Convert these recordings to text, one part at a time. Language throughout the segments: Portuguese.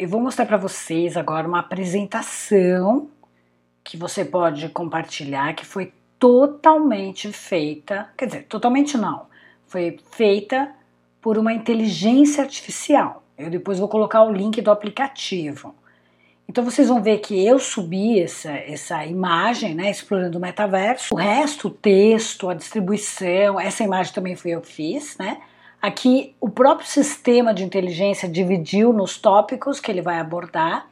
eu vou mostrar para vocês agora uma apresentação que você pode compartilhar que foi totalmente feita, quer dizer, totalmente não, foi feita por uma inteligência artificial. Eu depois vou colocar o link do aplicativo. Então vocês vão ver que eu subi essa, essa imagem, né, explorando o metaverso. O resto, o texto, a distribuição, essa imagem também foi eu que fiz, né? Aqui o próprio sistema de inteligência dividiu nos tópicos que ele vai abordar.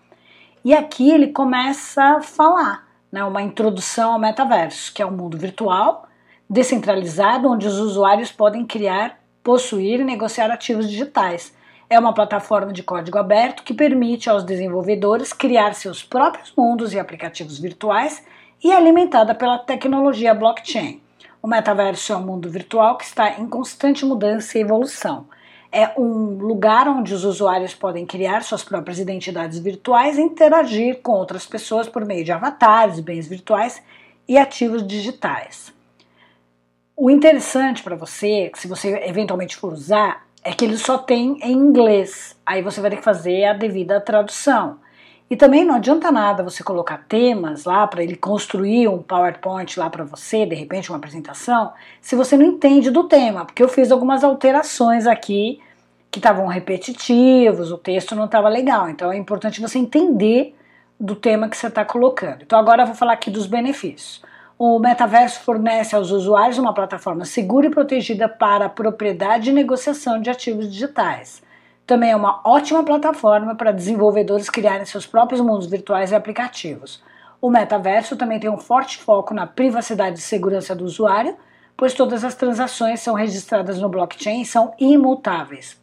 E aqui ele começa a falar, né, uma introdução ao metaverso, que é um mundo virtual, descentralizado, onde os usuários podem criar, possuir e negociar ativos digitais é uma plataforma de código aberto que permite aos desenvolvedores criar seus próprios mundos e aplicativos virtuais e é alimentada pela tecnologia blockchain. O metaverso é um mundo virtual que está em constante mudança e evolução. É um lugar onde os usuários podem criar suas próprias identidades virtuais e interagir com outras pessoas por meio de avatares, bens virtuais e ativos digitais. O interessante para você, se você eventualmente for usar, é que ele só tem em inglês. Aí você vai ter que fazer a devida tradução. E também não adianta nada você colocar temas lá para ele construir um PowerPoint lá para você, de repente uma apresentação, se você não entende do tema, porque eu fiz algumas alterações aqui que estavam repetitivos, o texto não estava legal. Então é importante você entender do tema que você está colocando. Então agora eu vou falar aqui dos benefícios. O metaverso fornece aos usuários uma plataforma segura e protegida para a propriedade e negociação de ativos digitais. Também é uma ótima plataforma para desenvolvedores criarem seus próprios mundos virtuais e aplicativos. O metaverso também tem um forte foco na privacidade e segurança do usuário, pois todas as transações são registradas no blockchain e são imutáveis.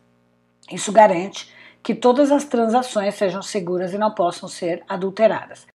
Isso garante que todas as transações sejam seguras e não possam ser adulteradas.